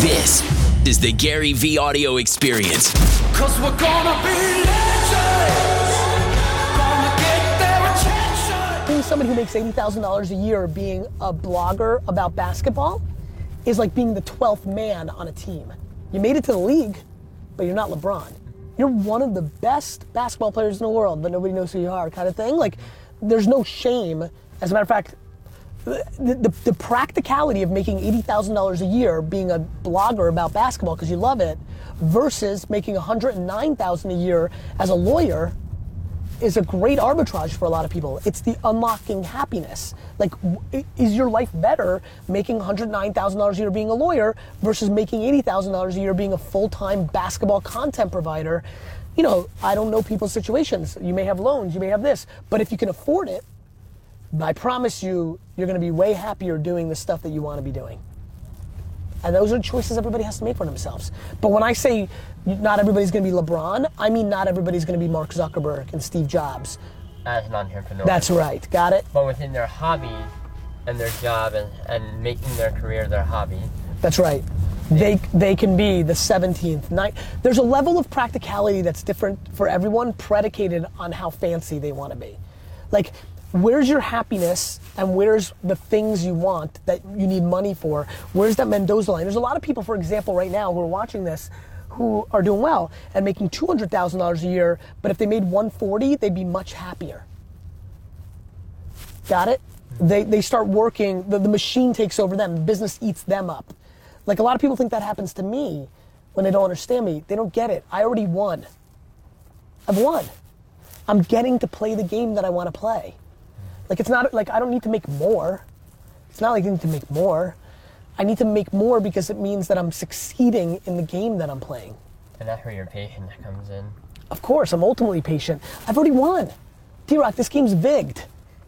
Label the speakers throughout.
Speaker 1: This is the Gary Vee audio experience.
Speaker 2: Cause we're gonna be legends. Gonna get their attention.
Speaker 3: being somebody who makes $80,000 a year being a blogger about basketball is like being the 12th man on a team. You made it to the league, but you're not LeBron. You're one of the best basketball players in the world, but nobody knows who you are, kind of thing. Like, there's no shame. As a matter of fact, the, the, the practicality of making $80,000 a year being a blogger about basketball because you love it versus making 109,000 a year as a lawyer is a great arbitrage for a lot of people. It's the unlocking happiness. Like, is your life better making $109,000 a year being a lawyer versus making $80,000 a year being a full time basketball content provider? You know, I don't know people's situations. You may have loans, you may have this, but if you can afford it, I promise you, you're gonna be way happier doing the stuff that you wanna be doing. And those are choices everybody has to make for themselves. But when I say not everybody's gonna be LeBron, I mean not everybody's gonna be Mark Zuckerberg and Steve Jobs.
Speaker 4: as an entrepreneur.
Speaker 3: That's right. Got it?
Speaker 4: But within their hobby and their job and, and making their career their hobby,
Speaker 3: That's right. They, they can be the 17th night. There's a level of practicality that's different for everyone, predicated on how fancy they want to be. Like, where's your happiness and where's the things you want that you need money for? Where's that Mendoza line? There's a lot of people, for example, right now who are watching this who are doing well and making $200,000 a year, but if they made 140, they'd be much happier. Got it? They, they start working, the, the machine takes over them, the business eats them up. Like a lot of people think that happens to me when they don't understand me. They don't get it. I already won. I've won. I'm getting to play the game that I want to play. Like it's not like I don't need to make more. It's not like I need to make more. I need to make more because it means that I'm succeeding in the game that I'm playing.
Speaker 4: and that's where your patience comes in.
Speaker 3: Of course, I'm ultimately patient. I've already won. D-Rock, this game's vigged.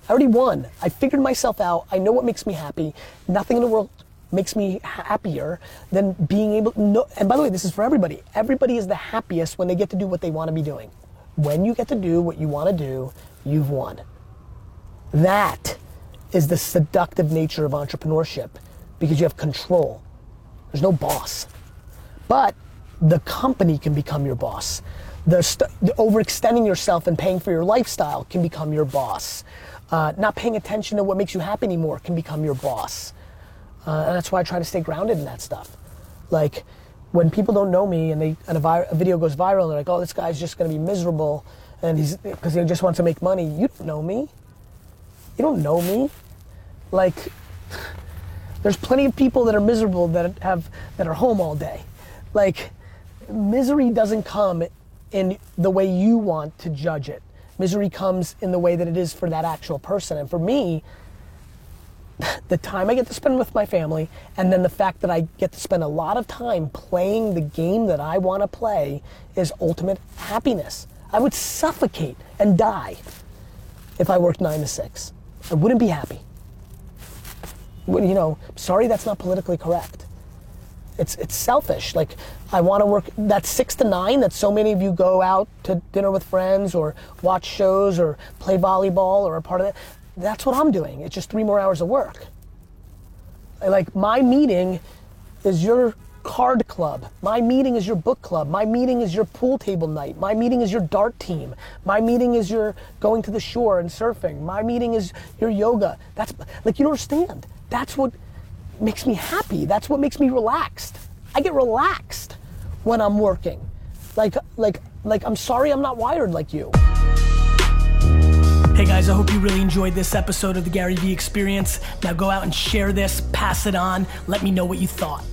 Speaker 3: I already won. I figured myself out. I know what makes me happy. Nothing in the world makes me happier than being able no, and by the way, this is for everybody. Everybody is the happiest when they get to do what they want to be doing. When you get to do what you want to do, you've won. That is the seductive nature of entrepreneurship because you have control. There's no boss. But the company can become your boss. The, st- the overextending yourself and paying for your lifestyle can become your boss. Uh, not paying attention to what makes you happy anymore can become your boss. Uh, and that's why I try to stay grounded in that stuff. Like when people don't know me and they and a, vi- a video goes viral and they're like, "Oh, this guy's just gonna be miserable," and he's because he just wants to make money. You don't know me. You don't know me. Like there's plenty of people that are miserable that have that are home all day. Like misery doesn't come in the way you want to judge it. Misery comes in the way that it is for that actual person. And for me, the time I get to spend with my family, and then the fact that I get to spend a lot of time playing the game that I want to play is ultimate happiness. I would suffocate and die if I worked nine to six. I wouldn't be happy. Well, You know, sorry that's not politically correct. It's it's selfish. Like I want to work that six to nine that so many of you go out to dinner with friends or watch shows or play volleyball or a part of that. That's what I'm doing. It's just three more hours of work. Like my meeting is your card club. My meeting is your book club. My meeting is your pool table night. My meeting is your dart team. My meeting is your going to the shore and surfing. My meeting is your yoga. That's like you don't understand. That's what makes me happy. That's what makes me relaxed. I get relaxed when I'm working. Like like like I'm sorry I'm not wired like you. Hey guys, I hope you really enjoyed this episode of the Gary Vee Experience. Now go out and share this, pass it on, let me know what you thought.